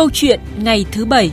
Câu chuyện ngày thứ bảy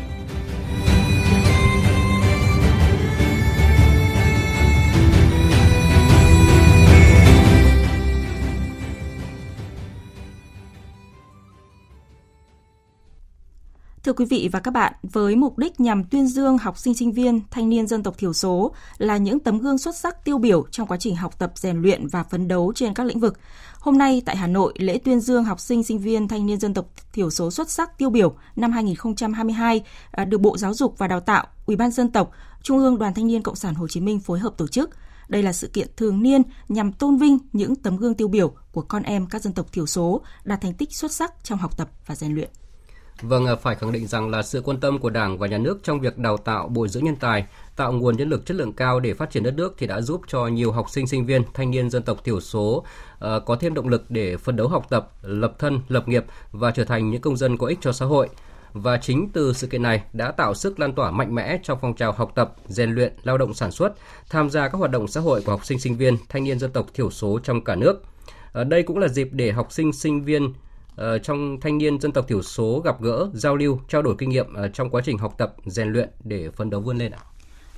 Thưa quý vị và các bạn, với mục đích nhằm tuyên dương học sinh sinh viên, thanh niên dân tộc thiểu số là những tấm gương xuất sắc tiêu biểu trong quá trình học tập, rèn luyện và phấn đấu trên các lĩnh vực. Hôm nay tại Hà Nội, lễ tuyên dương học sinh sinh viên thanh niên dân tộc thiểu số xuất sắc tiêu biểu năm 2022 à, được Bộ Giáo dục và Đào tạo, Ủy ban dân tộc, Trung ương Đoàn Thanh niên Cộng sản Hồ Chí Minh phối hợp tổ chức. Đây là sự kiện thường niên nhằm tôn vinh những tấm gương tiêu biểu của con em các dân tộc thiểu số đạt thành tích xuất sắc trong học tập và rèn luyện. Vâng, à, phải khẳng định rằng là sự quan tâm của Đảng và Nhà nước trong việc đào tạo, bồi dưỡng nhân tài, tạo nguồn nhân lực chất lượng cao để phát triển đất nước thì đã giúp cho nhiều học sinh sinh viên, thanh niên dân tộc thiểu số uh, có thêm động lực để phấn đấu học tập, lập thân, lập nghiệp và trở thành những công dân có ích cho xã hội. Và chính từ sự kiện này đã tạo sức lan tỏa mạnh mẽ trong phong trào học tập, rèn luyện, lao động sản xuất, tham gia các hoạt động xã hội của học sinh sinh viên, thanh niên dân tộc thiểu số trong cả nước. Ở đây cũng là dịp để học sinh sinh viên uh, trong thanh niên dân tộc thiểu số gặp gỡ, giao lưu, trao đổi kinh nghiệm uh, trong quá trình học tập, rèn luyện để phấn đấu vươn lên ạ.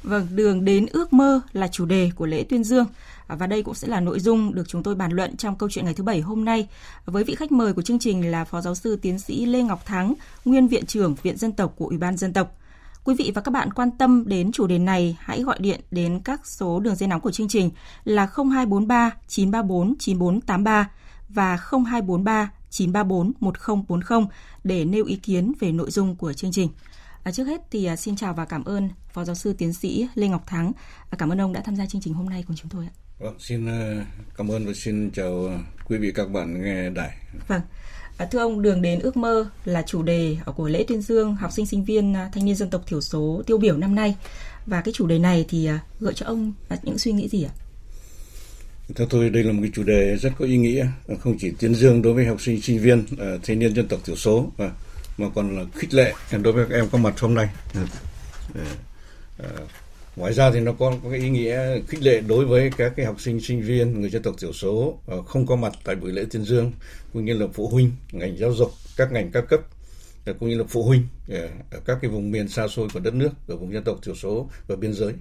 Vâng, đường đến ước mơ là chủ đề của lễ tuyên dương à, và đây cũng sẽ là nội dung được chúng tôi bàn luận trong câu chuyện ngày thứ bảy hôm nay với vị khách mời của chương trình là Phó Giáo sư Tiến sĩ Lê Ngọc Thắng, nguyên Viện trưởng Viện Dân tộc của Ủy ban Dân tộc. Quý vị và các bạn quan tâm đến chủ đề này, hãy gọi điện đến các số đường dây nóng của chương trình là 0243 934 9483 và 0243 934 1040 để nêu ý kiến về nội dung của chương trình. À, trước hết thì à, xin chào và cảm ơn Phó Giáo sư Tiến sĩ Lê Ngọc Thắng. À, cảm ơn ông đã tham gia chương trình hôm nay cùng chúng tôi ạ. Vâng, xin à, cảm ơn và xin chào quý vị các bạn nghe đài. Vâng. À, thưa ông, đường đến ước mơ là chủ đề của lễ tuyên dương học sinh sinh viên thanh niên dân tộc thiểu số tiêu biểu năm nay. Và cái chủ đề này thì gợi cho ông những suy nghĩ gì ạ? Theo tôi đây là một cái chủ đề rất có ý nghĩa, không chỉ tuyên dương đối với học sinh sinh viên, thanh niên dân tộc thiểu số mà còn là khích lệ đối với các em có mặt hôm nay. Ngoài ra thì nó có, có cái ý nghĩa khích lệ đối với các cái học sinh sinh viên người dân tộc thiểu số không có mặt tại buổi lễ tuyên dương cũng như là phụ huynh ngành giáo dục các ngành các cấp cũng như là phụ huynh ở các cái vùng miền xa xôi của đất nước ở vùng dân tộc thiểu số và biên giới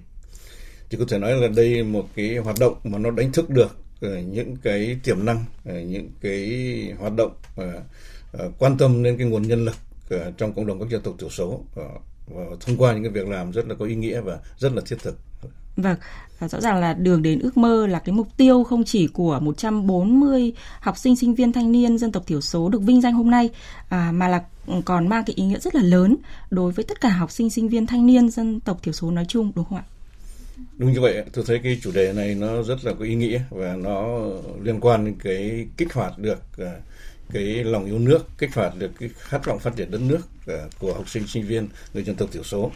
thì có thể nói là đây một cái hoạt động mà nó đánh thức được ờ, những cái tiềm năng ờ, những cái hoạt động ờ, quan tâm đến cái nguồn nhân lực trong cộng đồng các dân tộc thiểu số và thông qua những cái việc làm rất là có ý nghĩa và rất là thiết thực. Vâng, và rõ ràng là đường đến ước mơ là cái mục tiêu không chỉ của 140 học sinh sinh viên thanh niên dân tộc thiểu số được vinh danh hôm nay à, mà là ừ, còn mang cái ý nghĩa rất là lớn đối với tất cả học sinh sinh viên thanh niên dân tộc thiểu số nói chung đúng không ạ? Đúng như vậy, tôi thấy cái chủ đề này nó rất là có ý nghĩa và nó liên quan đến cái kích hoạt được à, cái lòng yêu nước, kích hoạt được cái khát vọng phát triển đất nước à, của học sinh sinh viên người dân tộc thiểu số.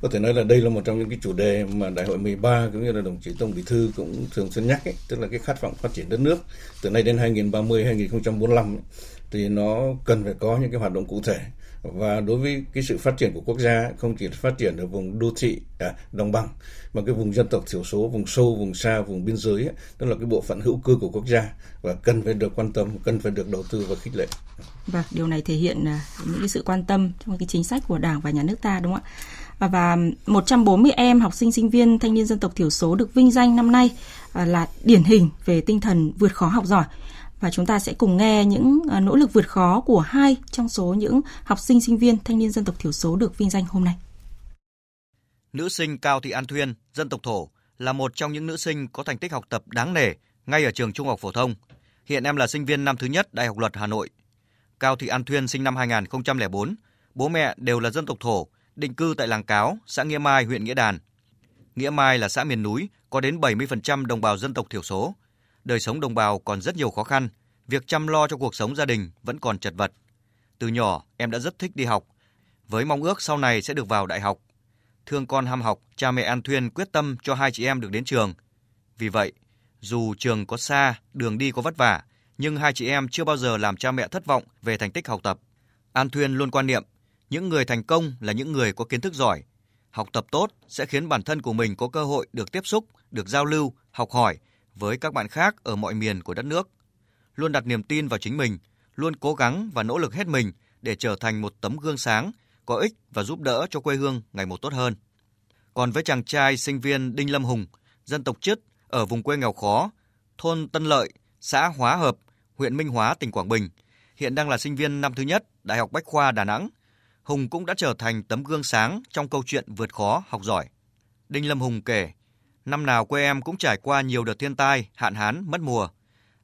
Có thể nói là đây là một trong những cái chủ đề mà đại hội 13 cũng như là đồng chí Tổng Bí thư cũng thường xuyên nhắc ấy, tức là cái khát vọng phát triển đất nước từ nay đến 2030 2045 ấy, thì nó cần phải có những cái hoạt động cụ thể và đối với cái sự phát triển của quốc gia không chỉ phát triển ở vùng đô thị à, đồng bằng mà cái vùng dân tộc thiểu số vùng sâu vùng xa vùng biên giới ấy, đó là cái bộ phận hữu cơ của quốc gia và cần phải được quan tâm cần phải được đầu tư và khích lệ. Và điều này thể hiện à, những cái sự quan tâm trong cái chính sách của đảng và nhà nước ta đúng không ạ? À, và 140 em học sinh sinh viên thanh niên dân tộc thiểu số được vinh danh năm nay à, là điển hình về tinh thần vượt khó học giỏi và chúng ta sẽ cùng nghe những ờ, nỗ lực vượt khó của hai trong số những học sinh sinh viên thanh niên dân tộc thiểu số được vinh danh hôm nay. Nữ sinh Cao Thị An Thuyên, dân tộc thổ, là một trong những nữ sinh có thành tích học tập đáng nể ngay ở trường trung học phổ thông. Hiện em là sinh viên năm thứ nhất Đại học Luật Hà Nội. Cao Thị An Thuyên sinh năm 2004, bố mẹ đều là dân tộc thổ, định cư tại làng Cáo, xã Nghĩa Mai, huyện Nghĩa Đàn. Nghĩa Mai là xã miền núi, có đến 70% đồng bào dân tộc thiểu số, đời sống đồng bào còn rất nhiều khó khăn, việc chăm lo cho cuộc sống gia đình vẫn còn chật vật. Từ nhỏ, em đã rất thích đi học, với mong ước sau này sẽ được vào đại học. Thương con ham học, cha mẹ An Thuyên quyết tâm cho hai chị em được đến trường. Vì vậy, dù trường có xa, đường đi có vất vả, nhưng hai chị em chưa bao giờ làm cha mẹ thất vọng về thành tích học tập. An Thuyên luôn quan niệm, những người thành công là những người có kiến thức giỏi. Học tập tốt sẽ khiến bản thân của mình có cơ hội được tiếp xúc, được giao lưu, học hỏi với các bạn khác ở mọi miền của đất nước. Luôn đặt niềm tin vào chính mình, luôn cố gắng và nỗ lực hết mình để trở thành một tấm gương sáng, có ích và giúp đỡ cho quê hương ngày một tốt hơn. Còn với chàng trai sinh viên Đinh Lâm Hùng, dân tộc Chứt ở vùng quê nghèo khó, thôn Tân Lợi, xã Hóa Hợp, huyện Minh Hóa, tỉnh Quảng Bình, hiện đang là sinh viên năm thứ nhất Đại học Bách khoa Đà Nẵng. Hùng cũng đã trở thành tấm gương sáng trong câu chuyện vượt khó, học giỏi. Đinh Lâm Hùng kể, năm nào quê em cũng trải qua nhiều đợt thiên tai, hạn hán, mất mùa.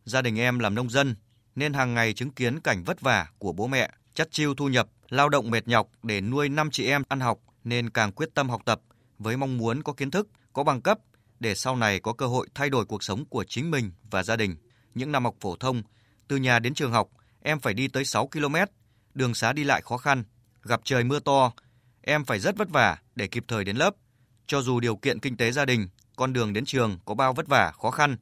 Gia đình em làm nông dân, nên hàng ngày chứng kiến cảnh vất vả của bố mẹ, chắt chiu thu nhập, lao động mệt nhọc để nuôi năm chị em ăn học nên càng quyết tâm học tập với mong muốn có kiến thức, có bằng cấp để sau này có cơ hội thay đổi cuộc sống của chính mình và gia đình. Những năm học phổ thông, từ nhà đến trường học, em phải đi tới 6 km, đường xá đi lại khó khăn, gặp trời mưa to, em phải rất vất vả để kịp thời đến lớp. Cho dù điều kiện kinh tế gia đình, con đường đến trường có bao vất vả, khó khăn,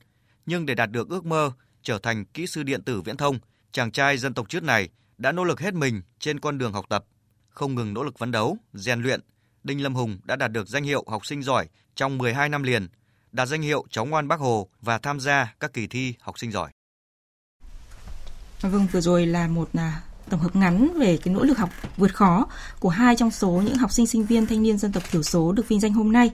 nhưng để đạt được ước mơ trở thành kỹ sư điện tử viễn thông, chàng trai dân tộc trước này đã nỗ lực hết mình trên con đường học tập, không ngừng nỗ lực phấn đấu, rèn luyện. Đinh Lâm Hùng đã đạt được danh hiệu học sinh giỏi trong 12 năm liền, đạt danh hiệu cháu ngoan Bác Hồ và tham gia các kỳ thi học sinh giỏi. Vâng, vừa rồi là một à, tổng hợp ngắn về cái nỗ lực học vượt khó của hai trong số những học sinh sinh viên thanh niên dân tộc thiểu số được vinh danh hôm nay.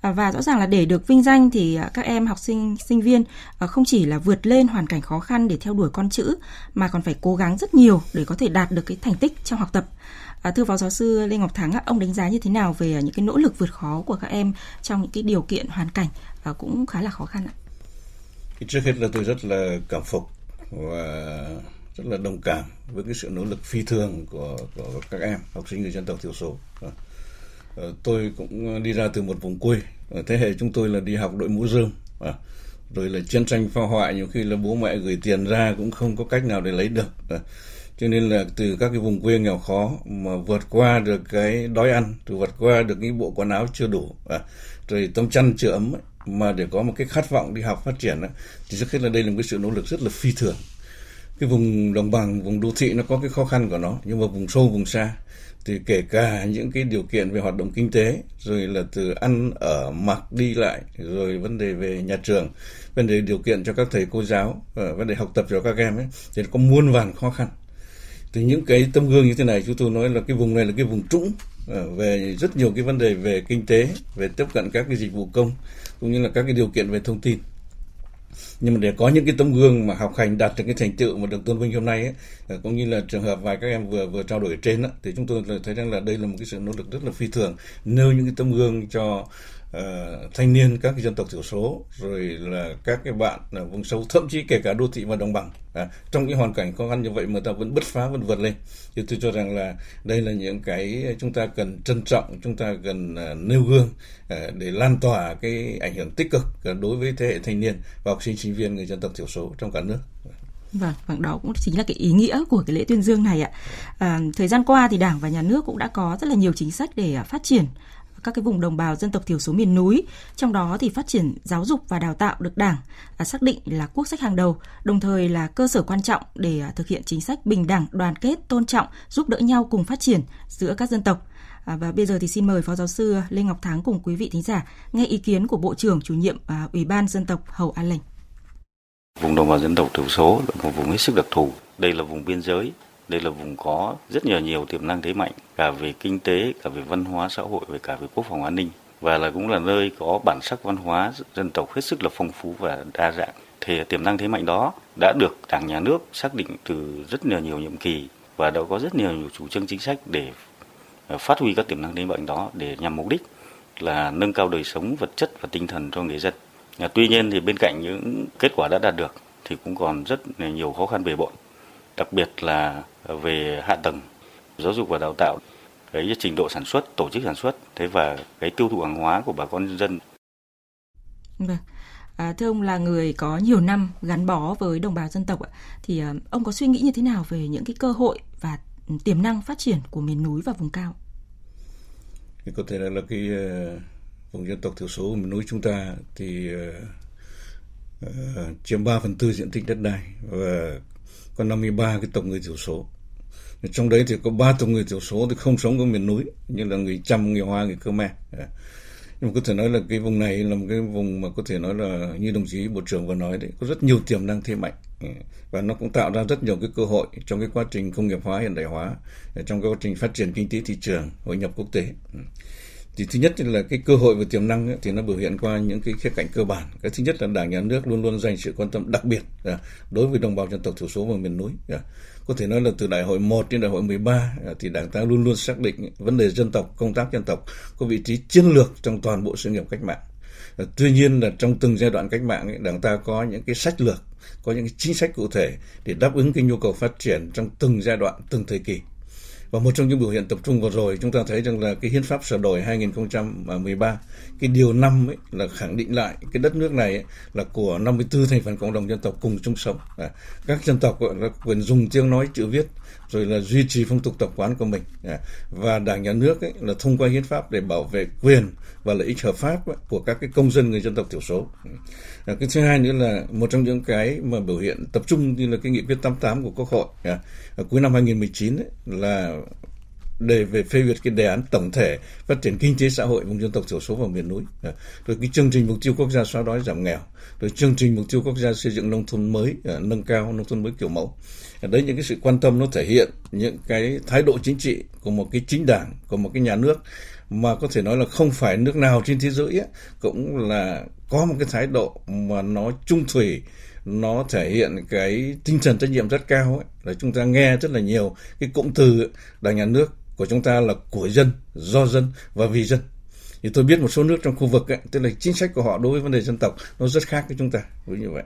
À, và rõ ràng là để được vinh danh thì à, các em học sinh sinh viên à, không chỉ là vượt lên hoàn cảnh khó khăn để theo đuổi con chữ mà còn phải cố gắng rất nhiều để có thể đạt được cái thành tích trong học tập. À, thưa phó giáo sư Lê Ngọc Thắng, ông đánh giá như thế nào về những cái nỗ lực vượt khó của các em trong những cái điều kiện hoàn cảnh cũng khá là khó khăn ạ? Trước hết là tôi rất là cảm phục và rất là đồng cảm với cái sự nỗ lực phi thường của, của các em học sinh người dân tộc thiểu số. Ờ, ờ, tôi cũng đi ra từ một vùng quê. Ờ, thế hệ chúng tôi là đi học đội mũ rơm. Rồi là chiến tranh phá hoại nhiều khi là bố mẹ gửi tiền ra cũng không có cách nào để lấy được. Cho nên là từ các cái vùng quê nghèo khó mà vượt qua được cái đói ăn, rồi vượt qua được những bộ quần áo chưa đủ, rồi tấm chăn chưa ấm ấy, mà để có một cái khát vọng đi học phát triển ấy, thì trước hết là đây là một cái sự nỗ lực rất là phi thường cái vùng đồng bằng, vùng đô thị nó có cái khó khăn của nó, nhưng mà vùng sâu, vùng xa. Thì kể cả những cái điều kiện về hoạt động kinh tế, rồi là từ ăn ở, mặc đi lại, rồi vấn đề về nhà trường, vấn đề điều kiện cho các thầy cô giáo ờ, vấn đề học tập cho các em ấy, thì có muôn vàn khó khăn. Thì những cái tấm gương như thế này, chúng tôi nói là cái vùng này là cái vùng trũng ờ, về rất nhiều cái vấn đề về kinh tế, về tiếp cận các cái dịch vụ công, cũng như là các cái điều kiện về thông tin nhưng mà để có những cái tấm gương mà học hành đạt được cái thành tựu mà được tôn vinh hôm nay ấy, ờ, cũng như là trường hợp vài các em vừa vừa trao đổi trên ấy, thì chúng tôi thấy rằng là đây là một cái sự nỗ lực rất là phi thường nêu những cái tấm gương cho uh, thanh niên các cái dân tộc thiểu số rồi là các cái bạn ở vùng sâu thậm chí kể cả đô thị và đồng bằng. À, trong cái hoàn cảnh khó khăn như vậy mà ta vẫn bứt phá vẫn vượt lên. Thì tôi cho rằng là đây là những cái chúng ta cần trân trọng chúng ta cần uh, nêu gương uh, để lan tỏa cái ảnh hưởng tích cực à, đối với thế hệ thanh niên và học sinh sinh viên người dân tộc thiểu số trong cả nước. Vâng, vâng đó cũng chính là cái ý nghĩa của cái lễ tuyên dương này ạ. À, thời gian qua thì Đảng và Nhà nước cũng đã có rất là nhiều chính sách để phát triển các cái vùng đồng bào dân tộc thiểu số miền núi, trong đó thì phát triển giáo dục và đào tạo được Đảng à, xác định là quốc sách hàng đầu, đồng thời là cơ sở quan trọng để à, thực hiện chính sách bình đẳng, đoàn kết, tôn trọng, giúp đỡ nhau cùng phát triển giữa các dân tộc. À, và bây giờ thì xin mời Phó Giáo sư Lê Ngọc Thắng cùng quý vị thính giả nghe ý kiến của Bộ trưởng chủ nhiệm à, Ủy ban Dân tộc Hầu An Lệnh. Vùng đồng bào dân tộc thiểu số là một vùng hết sức đặc thù. Đây là vùng biên giới, đây là vùng có rất nhiều nhiều tiềm năng thế mạnh cả về kinh tế, cả về văn hóa xã hội, về cả về quốc phòng an ninh và là cũng là nơi có bản sắc văn hóa dân tộc hết sức là phong phú và đa dạng. Thì tiềm năng thế mạnh đó đã được Đảng nhà nước xác định từ rất nhiều nhiều nhiệm kỳ và đã có rất nhiều nhiều chủ trương chính sách để ờ, phát huy các tiềm năng thế mạnh đó để nhằm mục đích là nâng cao đời sống vật chất và tinh thần cho người dân. Tuy nhiên thì bên cạnh những kết quả đã đạt được thì cũng còn rất nhiều khó khăn bề bộn, đặc biệt là về hạ tầng giáo dục và đào tạo cái trình độ sản xuất tổ chức sản xuất thế và cái tiêu thụ hàng hóa của bà con nhân dân. Vâng. À, thưa ông là người có nhiều năm gắn bó với đồng bào dân tộc ạ, thì uh, ông có suy nghĩ như thế nào về những cái cơ hội và tiềm năng phát triển của miền núi và vùng cao? Thì có thể là, là cái uh, vùng dân tộc thiểu số miền núi chúng ta thì uh, uh, chiếm 3 phần tư diện tích đất đai và có 53 cái tộc người thiểu số. Trong đấy thì có ba tộc người thiểu số thì không sống ở miền núi như là người Chăm, người Hoa, người Khmer. nhưng mà có thể nói là cái vùng này là một cái vùng mà có thể nói là như đồng chí bộ trưởng vừa nói đấy có rất nhiều tiềm năng thế mạnh. Và nó cũng tạo ra rất nhiều cái cơ hội trong cái quá trình công nghiệp hóa hiện đại hóa trong cái quá trình phát triển kinh tế thị trường hội nhập quốc tế thì thứ nhất là cái cơ hội và tiềm năng ấy, thì nó biểu hiện qua những cái khía cạnh cơ bản. Cái thứ nhất là đảng nhà nước luôn luôn dành sự quan tâm đặc biệt à, đối với đồng bào dân tộc thiểu số và miền núi à. có thể nói là từ đại hội 1 đến đại hội 13 à, thì đảng ta luôn luôn xác định vấn đề dân tộc công tác dân tộc có vị trí chiến lược trong toàn bộ sự nghiệp cách mạng. Tuy nhiên là trong từng giai đoạn cách mạng ấy, đảng ta có những cái sách lược có những cái chính sách cụ thể để đáp ứng cái nhu cầu phát triển trong từng giai đoạn từng thời kỳ và một trong những biểu hiện tập trung vừa rồi chúng ta thấy rằng là cái hiến pháp sửa đổi 2013 cái điều năm ấy là khẳng định lại cái đất nước này ấy, là của 54 thành phần cộng đồng dân tộc cùng chung sống. À, các dân tộc là quyền dùng tiếng nói chữ viết rồi là duy trì phong tục tập quán của mình à, và đảng nhà nước ấy là thông qua hiến pháp để bảo vệ quyền và lợi ích hợp pháp của các cái công dân người dân tộc thiểu số. À, cái thứ hai nữa là một trong những cái mà biểu hiện tập trung như là cái nghị quyết 88 của Quốc hội à, cuối năm 2019 ấy, là để về phê duyệt cái đề án tổng thể phát triển kinh tế xã hội vùng dân tộc thiểu số và miền núi. Dạ. Rồi cái chương trình mục tiêu quốc gia xóa đói giảm nghèo. Rồi chương trình mục tiêu quốc gia xây dựng nông thôn mới dạ, nâng cao nông thôn mới kiểu mẫu. Dạ, đấy những cái sự quan tâm nó thể hiện những cái thái độ chính trị của một cái chính đảng của một cái nhà nước mà có thể nói là không phải nước nào trên thế giới ấy, cũng là có một cái thái độ mà nó trung thủy nó thể hiện cái tinh thần trách nhiệm rất cao ấy, là chúng ta nghe rất là nhiều cái cụm từ đảng nhà nước của chúng ta là của dân, do dân và vì dân. Thì tôi biết một số nước trong khu vực ấy, tức là chính sách của họ đối với vấn đề dân tộc nó rất khác với chúng ta, với như vậy.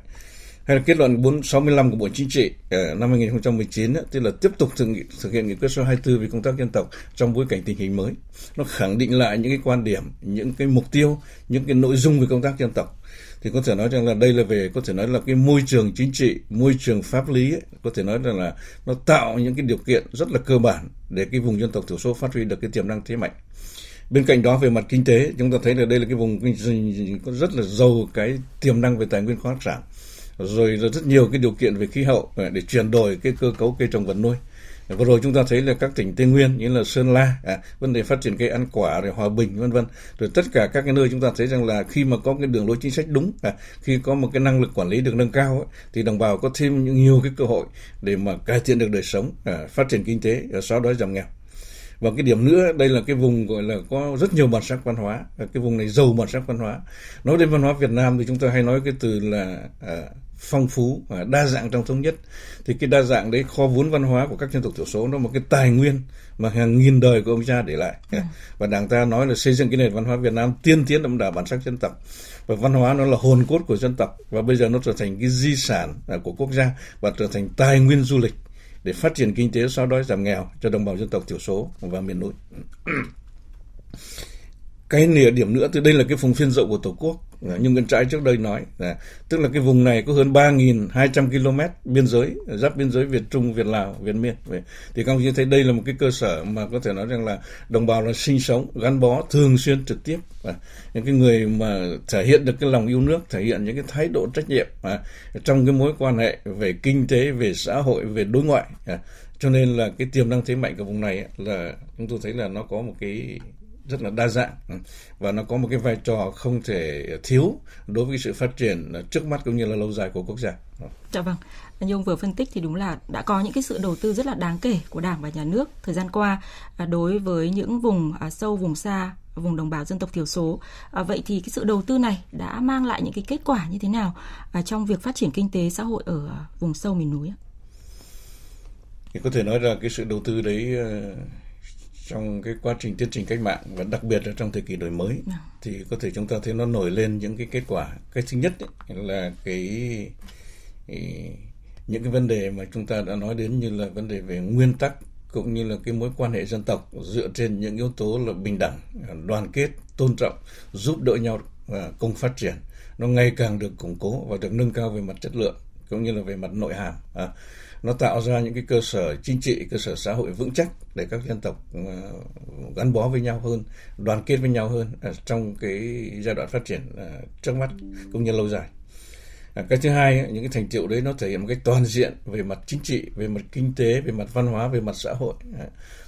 Hay là kết luận 465 của Bộ Chính trị ờ, năm 2019 tức là tiếp tục thực, thực hiện nghị quyết số 24 về công tác dân tộc trong bối cảnh tình hình mới. Nó khẳng định lại những cái quan điểm, những cái mục tiêu, những cái nội dung về công tác dân tộc. Thì có thể nói rằng là đây là về có thể nói là cái môi trường chính trị môi trường pháp lý ấy, có thể nói rằng là nó tạo những cái điều kiện rất là cơ bản để cái vùng dân tộc thiểu số phát huy được cái tiềm năng thế mạnh. Bên cạnh đó về mặt kinh tế chúng ta thấy là đây là cái vùng có rất là giàu cái tiềm năng về tài nguyên khoáng sản rồi rất nhiều cái điều kiện về khí hậu để chuyển đổi cái cơ cấu cây trồng vật nuôi. Vừa rồi chúng ta thấy là các tỉnh tây nguyên như là sơn la à, vấn đề phát triển cây ăn quả rồi hòa bình vân vân. Rồi tất cả các cái nơi chúng ta thấy rằng là khi mà có cái đường lối chính sách đúng à, khi có một cái năng lực quản lý được nâng cao ấy, thì đồng bào có thêm nhiều cái cơ hội để mà cải thiện được đời sống à, phát triển kinh tế à, xóa đói giảm nghèo. Và cái điểm nữa đây là cái vùng gọi là có rất nhiều bản sắc văn hóa à, cái vùng này giàu bản sắc văn hóa. Nói đến văn hóa Việt Nam thì chúng ta hay nói cái từ là à, phong phú và đa dạng trong thống nhất thì cái đa dạng đấy kho vốn văn hóa của các dân tộc thiểu số nó một cái tài nguyên mà hàng nghìn đời của ông cha để lại. Ừ. và đảng ta nói là xây dựng cái nền văn hóa Việt Nam tiên tiến đậm đà bản sắc dân tộc. Và văn hóa nó là hồn cốt của dân tộc và bây giờ nó trở thành cái di sản à, của quốc gia và trở thành tài nguyên du lịch để phát triển kinh tế xóa đói giảm nghèo cho đồng bào dân tộc thiểu số và miền núi cái nửa điểm nữa thì đây là cái vùng phiên dậu của tổ quốc. Dạ, Nhưng Nguyễn Trãi trước đây nói là tức là cái vùng này có hơn 3.200 km biên giới giáp biên giới Việt Trung Việt Lào Việt Miên. Thì các ông chí thấy đây là một cái cơ sở mà có thể nói rằng là đồng bào là sinh sống gắn bó thường xuyên trực tiếp. Và những cái người mà thể hiện được cái lòng yêu nước thể hiện những cái thái độ trách nhiệm à, trong cái mối quan hệ về kinh tế về xã hội về đối ngoại à, cho nên là cái tiềm năng thế mạnh của vùng này là chúng tôi thấy là nó có một cái rất là đa dạng và nó có một cái vai trò không thể thiếu đối với sự phát triển trước mắt cũng như là lâu dài của quốc gia. Dạ vâng. Như ông vừa phân tích thì đúng là đã có những cái sự đầu tư rất là đáng kể của Đảng và Nhà nước thời gian qua à, đối với những vùng à, sâu, vùng xa, vùng đồng bào dân tộc thiểu số. À, vậy thì cái sự đầu tư này đã mang lại những cái kết quả như thế nào trong việc phát triển kinh tế xã hội ở vùng sâu miền núi? Thì có thể nói là cái sự đầu tư đấy ờ, trong cái quá trình tiến trình cách mạng và đặc biệt là trong thời kỳ đổi mới à. thì có thể chúng ta thấy nó nổi lên những cái kết quả. Cái thứ nhất ấy, là cái, cái những cái vấn đề mà chúng ta đã nói đến như là vấn đề về nguyên tắc cũng như là cái mối quan hệ dân tộc dựa trên những yếu tố là bình đẳng đoàn kết tôn trọng giúp đỡ nhau và cùng phát triển. Nó ngày càng được củng cố và được nâng cao về mặt chất lượng cũng như là về mặt nội hàm à, nó tạo ra những cái cơ sở chính trị, cơ sở xã hội vững chắc để các dân tộc ờ, gắn bó với nhau hơn, đoàn kết với nhau hơn ờ, trong cái giai đoạn phát triển ờ, trước mắt cũng như lâu dài. À, cái thứ hai những cái thành tiệu đấy nó thể hiện một cách toàn diện về mặt chính trị về mặt kinh tế về mặt văn hóa về mặt xã hội.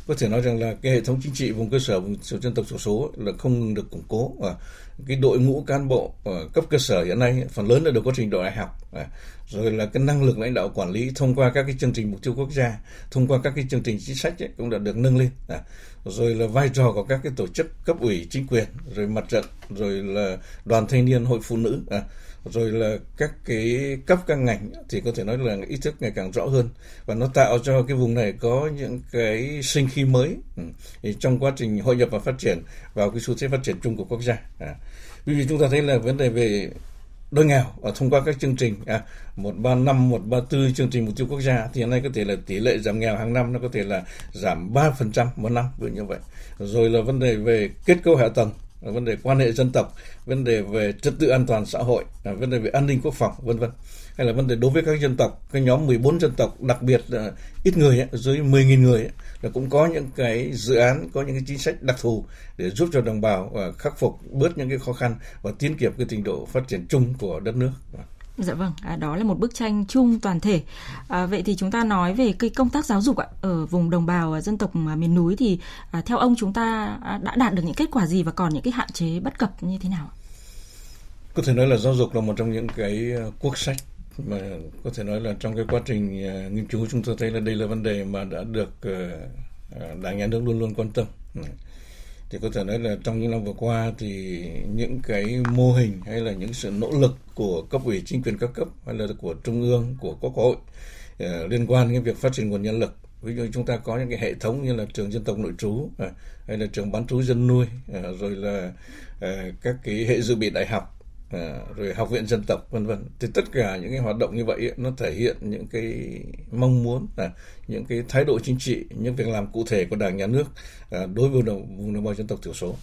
Có thể nói rằng là cái hệ thống chính trị vùng cơ sở vùng dân tộc thiểu số là không được củng cố. Và cái đội ngũ cán bộ ở cấp cơ sở hiện nay phần lớn là đều có trình độ đại học. Rồi là cái năng lực lãnh đạo quản lý thông qua các cái chương trình mục tiêu quốc gia thông qua các cái chương trình chính sách ấy, cũng đã được nâng lên. Rồi là vai trò của các cái tổ chức cấp ủy chính quyền rồi mặt trận rồi là đoàn thanh niên hội phụ nữ rồi là các cái cấp các ngành thì có thể nói là ý thức ngày càng rõ hơn và nó tạo cho cái vùng này có những cái sinh khí mới ừ. thì trong quá trình hội nhập và phát triển vào cái xu thế phát triển chung của quốc gia à. vì chúng ta thấy là vấn đề về đói nghèo và thông qua các chương trình à, 135, 134 chương trình mục tiêu quốc gia thì hiện nay có thể là tỷ lệ giảm nghèo hàng năm nó có thể là giảm 3% một năm ví như vậy. Rồi là vấn đề về kết cấu hạ tầng vấn đề quan hệ dân tộc, vấn đề về trật tự an toàn xã hội, vấn đề về an ninh quốc phòng, vân vân. Hay là vấn đề đối với các dân tộc, cái nhóm 14 dân tộc, đặc biệt là ít người, dưới 10.000 người, là cũng có những cái dự án, có những cái chính sách đặc thù để giúp cho đồng bào à, khắc phục bớt những cái khó khăn và tiến kịp cái trình độ phát triển chung của đất nước. Dạ vâng, à, đó là một bức tranh chung toàn thể. À, vậy thì chúng ta nói về cái công tác giáo dục ạ ở vùng đồng bào à, dân tộc à, miền núi thì à, theo ông chúng ta à, đã đạt được những kết quả gì và còn những cái hạn chế bất cập như thế nào? Có thể nói là giáo dục là một trong những cái quốc sách mà có thể nói là trong cái quá trình nghiên cứu chúng tôi thấy là đây là vấn đề mà đã được đảng nhà nước luôn luôn quan tâm ừ thì có thể nói là trong những năm vừa qua thì những cái mô hình hay là những sự nỗ lực của cấp ủy, chính quyền các cấp hay là của trung ương, của quốc hội ờ, liên quan đến việc phát triển nguồn nhân lực. Ví dụ chúng ta có những cái hệ thống như là trường dân tộc nội trú ờ, hay là trường bán trú dân nuôi ờ, rồi là các cái hệ dự bị đại học à, rồi học viện dân tộc vân vân. Thì tất cả những cái hoạt động như vậy nó thể hiện những cái mong muốn là những cái thái độ chính trị những việc làm cụ thể của đảng nhà nước à, đối với đồng, vùng đồng bào dân tộc thiểu số.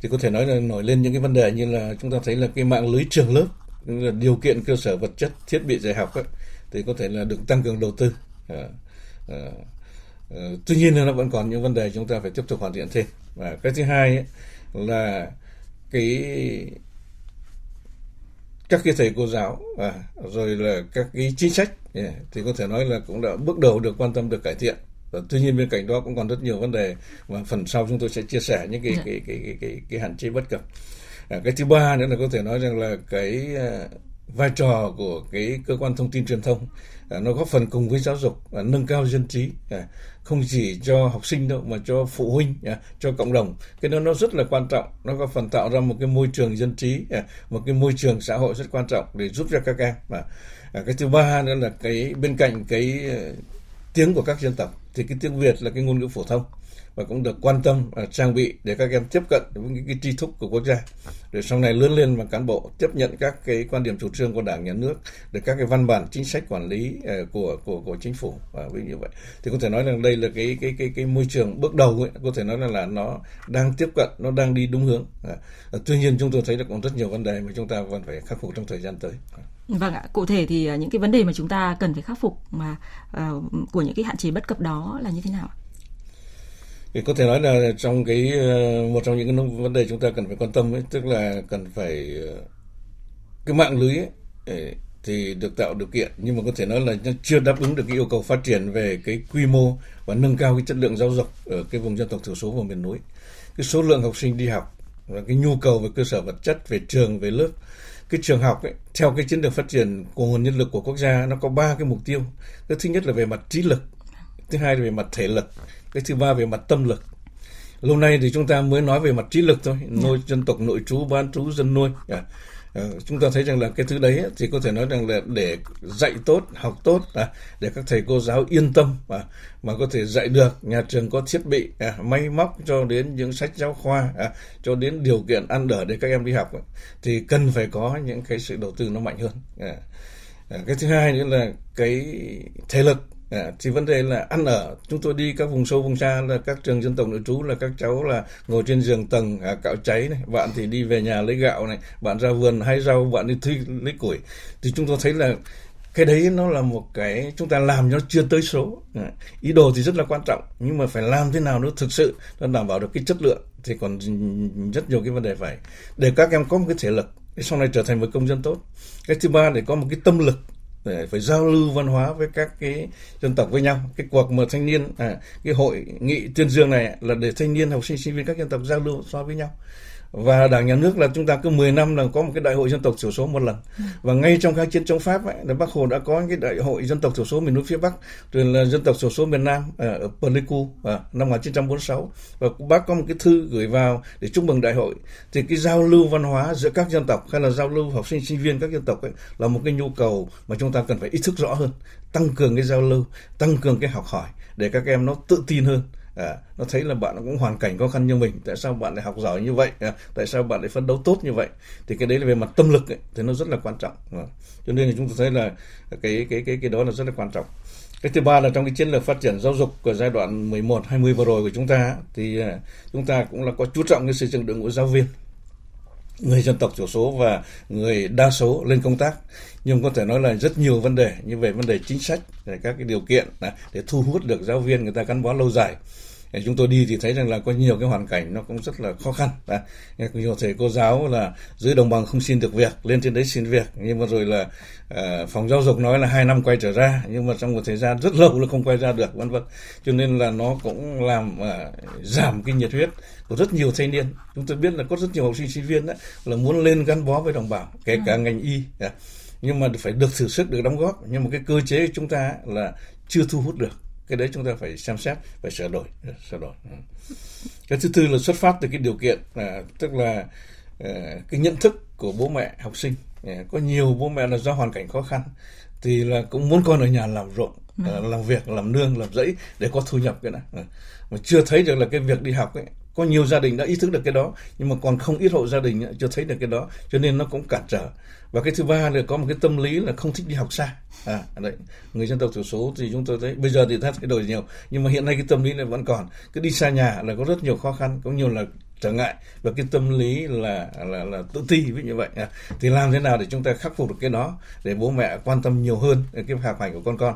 Thì có thể nói là nổi lên những cái vấn đề như là chúng ta thấy là cái mạng lưới trường lớp là điều kiện cơ sở vật chất thiết bị dạy học ấy, thì có thể là được tăng cường đầu tư. À, à, à, tuy nhiên là nó vẫn còn những vấn đề chúng ta phải tiếp tục hoàn thiện thêm. Và cái thứ hai ấy, là cái các cái thầy cô giáo à, rồi là các cái chính sách yeah, thì có thể nói là cũng đã bước đầu được quan tâm được cải thiện và tuy nhiên bên cạnh đó cũng còn rất nhiều vấn đề và phần sau chúng tôi sẽ chia sẻ những cái dạ. cái, cái, cái, cái, cái hạn chế bất cập à, cái thứ ba nữa là có thể nói rằng là cái uh, vai trò của cái cơ quan thông tin truyền thông à, nó góp phần cùng với giáo dục và nâng cao dân trí à, không chỉ cho học sinh đâu mà cho phụ huynh à, cho cộng đồng. Cái đó nó rất là quan trọng, nó góp phần tạo ra một cái môi trường dân trí một cái môi trường xã hội rất quan trọng để giúp cho các em. Và cái thứ ba nữa là cái bên cạnh cái tiếng của các dân tộc, thì cái tiếng Việt là cái ngôn ngữ phổ thông và cũng được quan tâm uh, trang bị để các em tiếp cận với những cái tri thức của quốc gia. Để sau này lớn lên và cán bộ tiếp nhận các cái quan điểm chủ trương của đảng nhà nước để các cái văn bản chính sách quản lý uh, của của của chính phủ và ví như vậy. Thì có thể nói rằng đây là cái cái cái cái môi trường bước đầu ấy, có thể nói là là nó đang tiếp cận nó đang đi đúng hướng uh, tuy nhiên chúng tôi thấy là còn rất nhiều vấn đề mà chúng ta vẫn phải khắc phục trong thời gian tới. Vâng ạ, cụ thể thì những cái vấn đề mà chúng ta cần phải khắc phục mà uh, của những cái hạn chế bất cập đó là như thế nào? Thì có thể nói là trong cái ờ, một trong những cái vấn đề chúng ta cần phải quan tâm ấy tức là cần phải ờ, cái mạng lưới ấy, thì được tạo điều kiện. Nhưng mà có thể nói là nó chưa đáp ứng được cái yêu cầu phát triển về cái quy mô và nâng cao cái chất lượng giáo dục ở cái vùng dân tộc thiểu số và miền núi. Cái số lượng học sinh đi học và cái nhu cầu về cơ sở vật chất về trường về lớp. Cái trường học ấy, theo cái chiến lược phát triển của nguồn nhân lực của quốc gia nó có ba cái mục tiêu. Cái thứ nhất là về mặt trí lực thứ hai là về mặt thể lực cái thứ ba về mặt tâm lực. Lâu nay thì chúng ta mới nói về mặt trí lực thôi. Dạ. nuôi dân tộc nội trú ban trú dân nuôi. À, chúng ta thấy rằng là cái thứ đấy thì có thể nói rằng là để dạy tốt học tốt à, để các thầy cô giáo yên tâm à, mà có thể dạy được nhà trường có thiết bị à, may móc cho đến những sách giáo khoa à, cho đến điều kiện ăn ở để các em đi học thì cần phải có những cái sự đầu tư nó mạnh hơn. À, cái thứ hai nữa là cái thể lực À, thì vấn đề là ăn ở. Chúng tôi đi các vùng sâu vùng xa là các trường dân tộc nội trú là các cháu là ngồi trên giường tầng à, cạo cháy này. Bạn thì đi về nhà lấy gạo này bạn ra vườn hay rau bạn đi thuê lấy củi. Thì chúng tôi thấy là cái đấy nó là một cái chúng ta làm nó chưa tới số. À, ý đồ thì rất là quan trọng nhưng mà phải làm thế nào nó thực sự nó đảm bảo được cái chất lượng thì còn rất nhiều cái vấn đề phải. Để các em có một cái thể lực để sau này trở thành một công dân tốt. Cái thứ ba để có một cái tâm lực để phải giao lưu văn hóa với các cái dân tộc với nhau. Cái cuộc mà thanh niên à, cái hội nghị tuyên dương này là để thanh niên học sinh sinh viên các dân tộc giao lưu so với nhau và đảng nhà nước là chúng ta cứ 10 năm là có một cái đại hội dân tộc thiểu số một lần. Và ngay trong kháng chiến chống pháp ấy, là bác hồ đã có cái đại hội dân tộc thiểu số miền núi phía bắc rồi là dân tộc thiểu số miền nam à, ở Pleiku à, năm 1946 và bác có một cái thư gửi vào để chúc mừng đại hội. Thì cái giao lưu văn hóa giữa các dân tộc hay là giao lưu học sinh sinh viên các dân tộc ấy là một cái nhu cầu mà chúng ta cần phải ý thức rõ hơn tăng cường cái giao lưu tăng cường cái học hỏi để các em nó tự tin hơn à, nó thấy là bạn cũng hoàn cảnh khó khăn như mình tại sao bạn lại học giỏi như vậy? À, tại sao bạn lại phấn đấu tốt như vậy? Thì cái đấy là về mặt tâm lực ấy, thì nó rất là quan trọng. À, cho nên là chúng tôi thấy là cái cái cái cái đó là rất là quan trọng. Cái thứ ba là trong cái chiến lược phát triển giáo dục của giai đoạn 11 20 vừa rồi của chúng ta thì à, chúng ta cũng là có chú trọng cái xây dựng đội ngũ giáo viên người dân tộc thiểu số và người đa số lên công tác. Nhưng có thể nói là rất nhiều vấn đề như về vấn đề chính sách về các cái điều kiện à, để thu hút được giáo viên người ta gắn bó lâu dài chúng tôi đi thì thấy rằng là có nhiều cái hoàn cảnh nó cũng rất là khó khăn. À, nhiều thầy cô giáo là dưới đồng bằng không xin được việc lên trên đấy xin việc. Nhưng mà rồi là uh, phòng giáo dục nói là hai năm quay trở ra nhưng mà trong một thời gian rất lâu là không quay ra được vân vân. Cho nên là nó cũng làm uh, giảm cái nhiệt huyết của rất nhiều thanh niên. Chúng tôi biết là có rất nhiều học sinh sinh viên đấy là muốn lên gắn bó với đồng bào kể cả ngành y à, nhưng mà phải được thử sức được đóng góp. Nhưng mà cái cơ chế chúng ta là chưa thu hút được cái đấy chúng ta phải xem xét phải sửa đổi sửa đổi ừ. cái thứ tư là xuất phát từ cái điều kiện à, tức là à, cái nhận thức của bố mẹ học sinh à, có nhiều bố mẹ là do hoàn cảnh khó khăn thì là cũng muốn con ở nhà làm ruộng ừ. à, làm việc làm nương làm dãy để có thu nhập cái này à, mà chưa thấy được là cái việc đi học ấy có nhiều gia đình đã ý thức được cái đó, nhưng mà còn không ít hộ gia đình chưa thấy được cái đó, cho nên nó cũng cản trở. Và cái thứ ba là có một cái tâm lý là không thích đi học xa. À đấy. Người dân tộc thiểu số thì chúng tôi thấy, bây giờ thì ta thay đổi nhiều, nhưng mà hiện nay cái tâm lý này vẫn còn. Cứ đi xa nhà là có rất nhiều khó khăn có nhiều là trở ngại. Và cái tâm lý là là là tự ti ví như vậy. À. thì làm thế nào để chúng ta khắc phục được cái đó, để bố mẹ quan tâm nhiều hơn đến cái học hành của con con?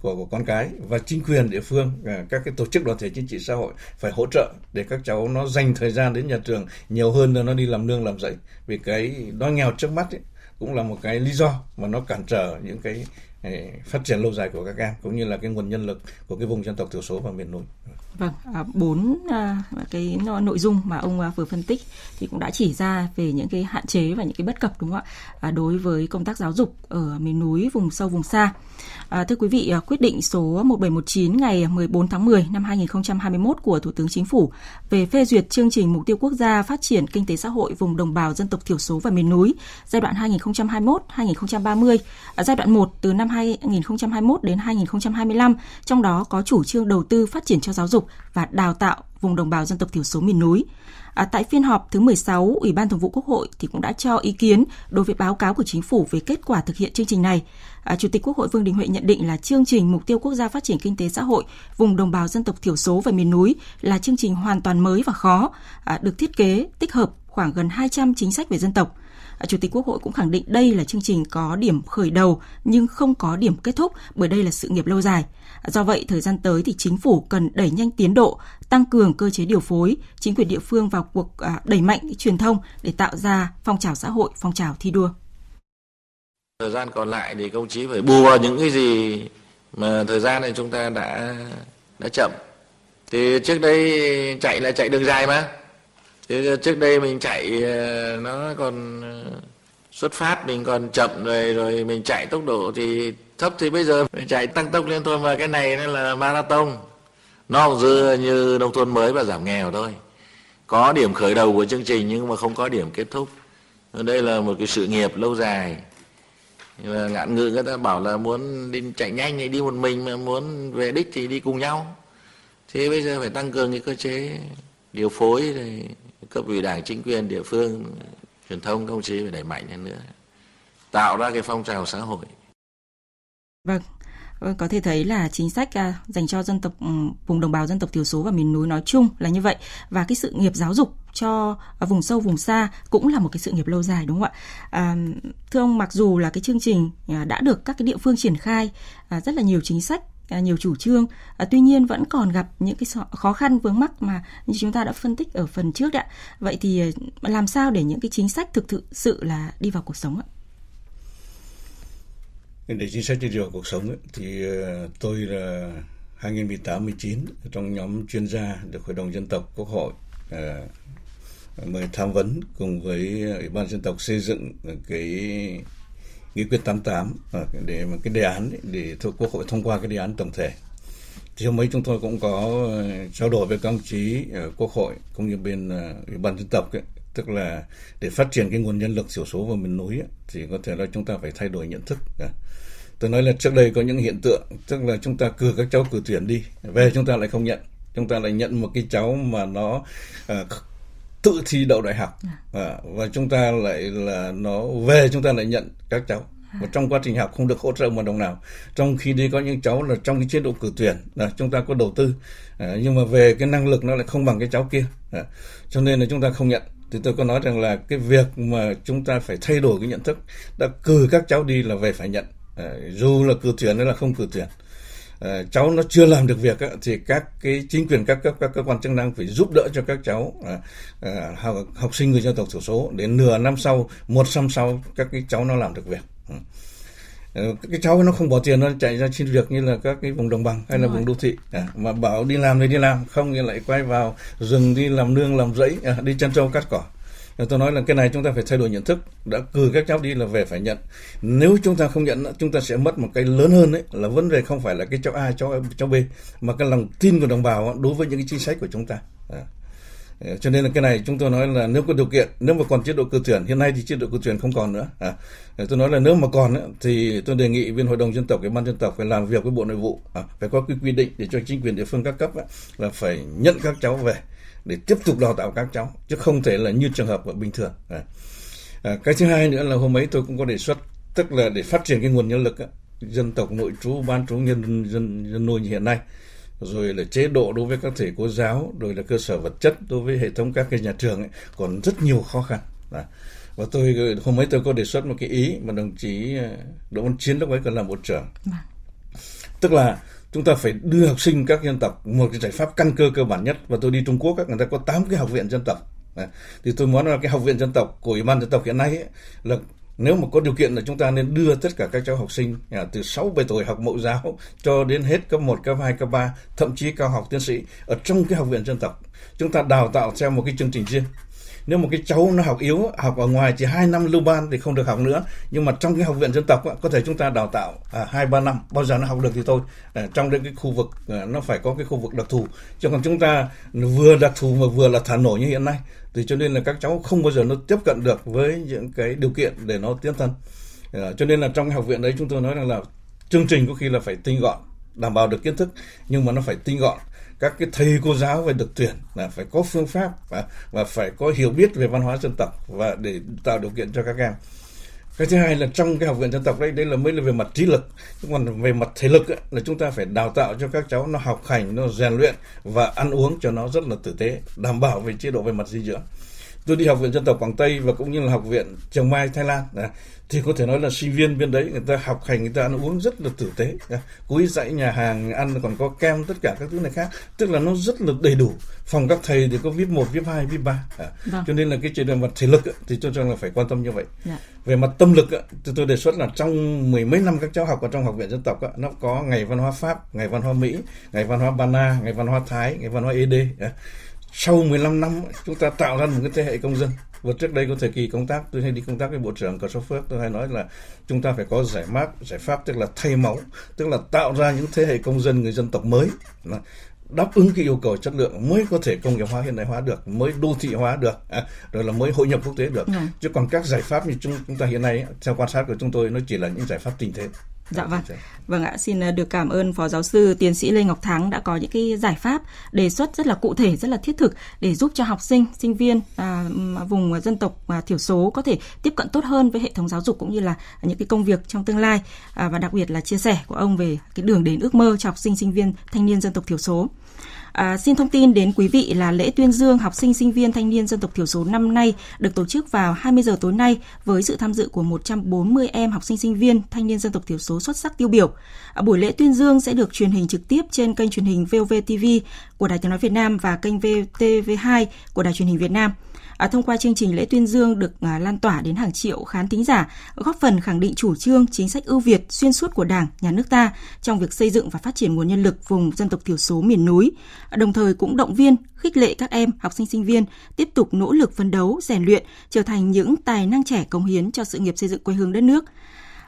Của của con cái và chính quyền địa phương à, các cái tổ chức đoàn thể chính trị xã hội phải hỗ trợ để các cháu nó dành thời gian đến nhà trường nhiều hơn là nó đi làm nương làm dạy vì cái đói nghèo trước mắt ấy, cũng là một cái lý do mà nó cản trở những cái phát triển lâu dài của các em cũng như là cái nguồn nhân lực của cái vùng dân tộc thiểu số và miền núi. Vâng, à, bốn à, cái nội dung mà ông à, vừa phân tích thì cũng đã chỉ ra về những cái hạn chế và những cái bất cập đúng không ạ? đối với công tác giáo dục ở miền núi, vùng sâu, vùng xa. Thưa quý vị, quyết định số 1719 ngày 14 tháng 10 năm 2021 của Thủ tướng Chính phủ về phê duyệt chương trình mục tiêu quốc gia phát triển kinh tế xã hội vùng đồng bào dân tộc thiểu số và miền núi giai đoạn 2021-2030, giai đoạn 1 từ năm năm 2021 đến 2025, trong đó có chủ trương đầu tư phát triển cho giáo dục và đào tạo vùng đồng bào dân tộc thiểu số miền núi. À, tại phiên họp thứ 16, Ủy ban Thường vụ Quốc hội thì cũng đã cho ý kiến đối với báo cáo của chính phủ về kết quả thực hiện chương trình này. À, Chủ tịch Quốc hội Vương Đình Huệ nhận định là chương trình mục tiêu quốc gia phát triển kinh tế xã hội vùng đồng bào dân tộc thiểu số và miền núi là chương trình hoàn toàn mới và khó, à, được thiết kế tích hợp khoảng gần 200 chính sách về dân tộc. Ờ, Chủ tịch Quốc hội cũng khẳng định đây là chương trình có điểm khởi đầu nhưng không có điểm kết thúc bởi đây là sự nghiệp lâu dài. Do vậy, thời gian tới thì chính phủ cần đẩy nhanh tiến độ, tăng cường cơ chế điều phối, chính quyền địa phương vào cuộc à, đẩy mạnh truyền thông để tạo ra phong trào xã hội, phong trào thi đua. Thời gian còn lại thì công chí phải bù vào những cái gì mà thời gian này chúng ta đã đã chậm. Thì trước đây chạy là chạy đường dài mà thế trước đây mình chạy ờ, nó còn ờ, xuất phát mình còn chậm rồi rồi mình chạy tốc độ thì thấp thì bây giờ mình chạy tăng tốc lên thôi. Mà cái này nó là marathon. Nó cũng dư như nông thôn mới và giảm nghèo thôi. Có điểm khởi đầu của chương trình nhưng mà không có điểm kết thúc. Đây là một cái sự nghiệp lâu dài. Và ngạn ngữ người ta bảo là muốn đi chạy nhanh thì đi một mình mà muốn về đích thì đi cùng nhau. Thế bây giờ phải tăng cường cái cơ chế điều phối cấp ủy đảng chính quyền địa phương truyền thông công chí phải đẩy mạnh hơn nữa tạo ra cái phong trào xã hội Vâng, ờ, có thể thấy là chính sách à, dành cho dân tộc ừ, vùng đồng bào dân tộc thiểu số và miền núi nói chung là như vậy và cái sự nghiệp giáo dục cho à, vùng sâu vùng xa cũng là một cái sự nghiệp lâu dài đúng không ạ? À, thưa ông mặc dù là cái chương trình à, đã được các cái địa phương triển khai rất là nhiều chính sách À, nhiều chủ trương, à, tuy nhiên vẫn còn gặp những cái khó khăn vướng mắc mà như chúng ta đã phân tích ở phần trước ạ. Vậy thì à, làm sao để những cái chính sách thực thực sự là đi vào cuộc sống ạ? Để chính sách đi vào cuộc sống ấy, thì à, tôi là 2018-19 trong nhóm chuyên gia được Hội đồng Dân tộc Quốc hội mời tham vấn cùng với Ủy ban dân tộc xây dựng cái nghị quyết 88 ờ, để mà cái đề án để thuộc quốc hội thông qua cái đề án tổng thể. Thì hôm ấy chúng tôi cũng có ờ, trao đổi với các ông chí ở quốc hội cũng như bên ờ, ủy ban dân tộc ấy, tức là để phát triển cái nguồn nhân lực thiểu số vào miền núi ấy, thì có thể là chúng ta phải thay đổi nhận thức tôi nói là trước đây có những hiện tượng tức là chúng ta cử các cháu cử tuyển đi về chúng ta lại không nhận. Chúng ta lại nhận một cái cháu mà nó uh, tự thi đậu đại học. À, và chúng ta lại là nó về chúng ta lại nhận các cháu. Và trong quá trình học không được hỗ trợ một đồng nào. Trong khi đi có những cháu là trong cái chế độ cử tuyển là chúng ta có đầu tư. À, nhưng mà về cái năng lực nó lại không bằng cái cháu kia. À, cho nên là chúng ta không nhận. Thì tôi có nói rằng là cái việc mà chúng ta phải thay đổi cái nhận thức đã cử các cháu đi là về phải nhận. À, dù là cử tuyển hay là không cử tuyển à, cháu nó chưa làm được việc thì các cái chính quyền các cấp các cơ quan chức năng phải giúp đỡ cho các cháu à, à, học, học sinh người dân tộc thiểu số đến nửa năm sau một năm sau các cái cháu nó làm được việc. Ừ. ờ, cái cháu nó không bỏ tiền nó chạy ra xin việc như là các cái vùng đồng bằng hay là Đúng vùng đô thị. À, mà bảo đi làm thì đi làm không thì lại quay vào rừng đi làm nương làm rẫy à, đi chân trâu cắt cỏ tôi nói là cái này chúng ta phải thay đổi nhận thức. Đã cử các cháu đi là về phải nhận. Nếu chúng ta không nhận chúng ta sẽ mất một cái lớn hơn đấy là vấn đề không phải là cái cháu A cháu cháu B mà cái lòng tin của đồng bào đối với những cái chính sách của chúng ta. À. Ờ, cho nên là cái này chúng tôi nói là nếu có điều kiện nếu mà còn chế độ cử tuyển hiện nay thì chế độ cử tuyển không còn nữa. À, ờ, tôi nói là nếu mà còn thì tôi đề nghị bên hội đồng dân tộc cái ban dân tộc phải làm việc với bộ nội vụ. À, phải có cái quy định để cho chính quyền địa phương các cấp là phải nhận các cháu về để tiếp tục đào tạo các cháu chứ không thể là như trường hợp ở bình thường à. À, cái thứ hai nữa là hôm ấy tôi cũng có đề xuất tức là để phát triển cái nguồn nhân lực á, dân tộc nội trú ban trú nhân dân dân nuôi như hiện nay rồi là chế độ đối với các thầy cô giáo rồi là cơ sở vật chất đối với hệ thống các cái nhà trường ấy, còn rất nhiều khó khăn à. và tôi hôm ấy tôi có đề xuất một cái ý mà đồng chí à, đỗ văn chiến lúc ấy còn làm bộ trưởng vâng. tức là chúng ta phải đưa học sinh các dân tộc một cái giải pháp căn cơ cơ bản nhất. Và tôi đi Trung Quốc các người ta có 8 cái học viện dân tộc. Thì tôi muốn là cái học viện dân tộc của ủy ban dân tộc hiện nay ấy, là nếu mà có điều kiện là chúng ta nên đưa tất cả các cháu học sinh à, từ 6 7 tuổi học mẫu giáo cho đến hết cấp 1, cấp 2, cấp 3, thậm chí cao học tiến sĩ ở trong cái học viện dân tộc. Chúng ta đào tạo theo một cái chương trình riêng nếu một cái cháu nó học yếu, học ở ngoài chỉ hai năm lưu ban thì không được học nữa. Nhưng mà trong cái học viện dân tộc có thể chúng ta đào tạo à, hai, ba năm, bao giờ nó học được thì thôi. À, trong những cái khu vực à, nó phải có cái khu vực đặc thù. Chứ còn chúng ta vừa đặc thù mà vừa là thả nổi như hiện nay, thì cho nên là các cháu không bao giờ nó tiếp cận được với những cái điều kiện để nó tiến thân. Cho nên là trong cái học viện đấy chúng tôi nói rằng là chương trình có khi là phải tinh gọn, đảm bảo được kiến thức, nhưng mà nó phải tinh gọn các cái thầy cô giáo phải được tuyển là phải có phương pháp và, và phải có hiểu biết về văn hóa dân tộc và để tạo điều kiện cho các em. Cái thứ hai là trong cái học viện dân tộc đấy đây là mới là về mặt trí lực. Còn về mặt thể lực ấy, là chúng ta phải đào tạo cho các cháu nó học hành nó rèn luyện và ăn uống cho nó rất là tử tế đảm bảo về chế độ về mặt dinh dưỡng tôi đi học viện dân tộc Quảng Tây và cũng như là học viện Chiang Mai Thái Lan thì có thể nói là sinh viên bên đấy người ta học hành người ta ăn uống rất là tử tế cuối dãy nhà hàng ăn còn có kem tất cả các thứ này khác tức là nó rất là đầy đủ phòng các thầy thì có vip 1, vip 2, vip 3 à. vâng. cho nên là cái chuyện về mặt thể lực thì tôi cho rằng là phải quan tâm như vậy dạ. về mặt tâm lực thì tôi đề xuất là trong mười mấy năm các cháu học ở trong học viện dân tộc nó có ngày văn hóa pháp ngày văn hóa mỹ ngày văn hóa ba na ngày văn hóa thái ngày văn hóa ed sau 15 năm chúng ta tạo ra một cái thế hệ công dân. Và trước đây có thời kỳ công tác tôi hay đi công tác với bộ trưởng cờ sóc phước tôi hay nói là chúng ta phải có giải pháp giải pháp tức là thay máu tức là tạo ra những thế hệ công dân người dân tộc mới. Đáp ứng cái yêu cầu chất lượng mới có thể công nghiệp hóa hiện đại hóa được mới đô thị hóa được à, rồi là mới hội nhập quốc tế được. Ừ. chứ còn các giải pháp như chúng, chúng ta hiện nay theo quan sát của chúng tôi nó chỉ là những giải pháp tình thế Dạ vâng. Vâng ạ, xin ờ, được cảm ơn Phó Giáo sư Tiến sĩ Lê Ngọc Thắng đã có những cái giải pháp đề xuất rất là cụ thể, rất là thiết thực để giúp cho học sinh, sinh viên à, vùng dân tộc à, thiểu số có thể tiếp cận tốt hơn với hệ thống giáo dục cũng như là những cái công việc trong tương lai à, và đặc biệt là chia sẻ của ông về cái đường đến ước mơ cho học sinh, sinh viên, thanh niên dân tộc thiểu số. À, xin thông tin đến quý vị là lễ tuyên dương học sinh sinh viên thanh niên dân tộc thiểu số năm nay được tổ chức vào 20 giờ tối nay với sự tham dự của 140 em học sinh sinh viên thanh niên dân tộc thiểu số xuất sắc tiêu biểu. À, buổi lễ tuyên dương sẽ được truyền hình trực tiếp trên kênh truyền hình VOV TV của Đài Tiếng nói Việt Nam và kênh VTV2 của Đài truyền hình Việt Nam. À, thông qua chương trình lễ tuyên dương được à, lan tỏa đến hàng triệu khán thính giả, góp phần khẳng định chủ trương, chính sách ưu việt xuyên suốt của Đảng, nhà nước ta trong việc xây dựng và phát triển nguồn nhân lực vùng dân tộc thiểu số miền núi. À, đồng thời cũng động viên, khích lệ các em học sinh sinh viên tiếp tục nỗ lực phấn đấu, rèn luyện, trở thành những tài năng trẻ công hiến cho sự nghiệp xây dựng quê hương đất nước.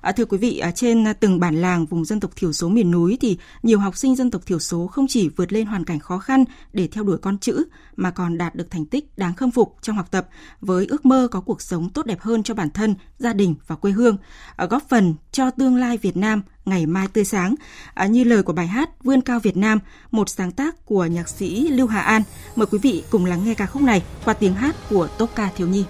À, thưa quý vị, à, trên từng bản làng vùng dân tộc thiểu số miền núi thì nhiều học sinh dân tộc thiểu số không chỉ vượt lên hoàn cảnh khó khăn để theo đuổi con chữ mà còn đạt được thành tích đáng khâm phục trong học tập với ước mơ có cuộc sống tốt đẹp hơn cho bản thân, gia đình và quê hương, à, góp phần cho tương lai Việt Nam ngày mai tươi sáng. À, như lời của bài hát Vươn cao Việt Nam, một sáng tác của nhạc sĩ Lưu Hà An. Mời quý vị cùng lắng nghe ca khúc này qua tiếng hát của Tốt ca thiếu nhi.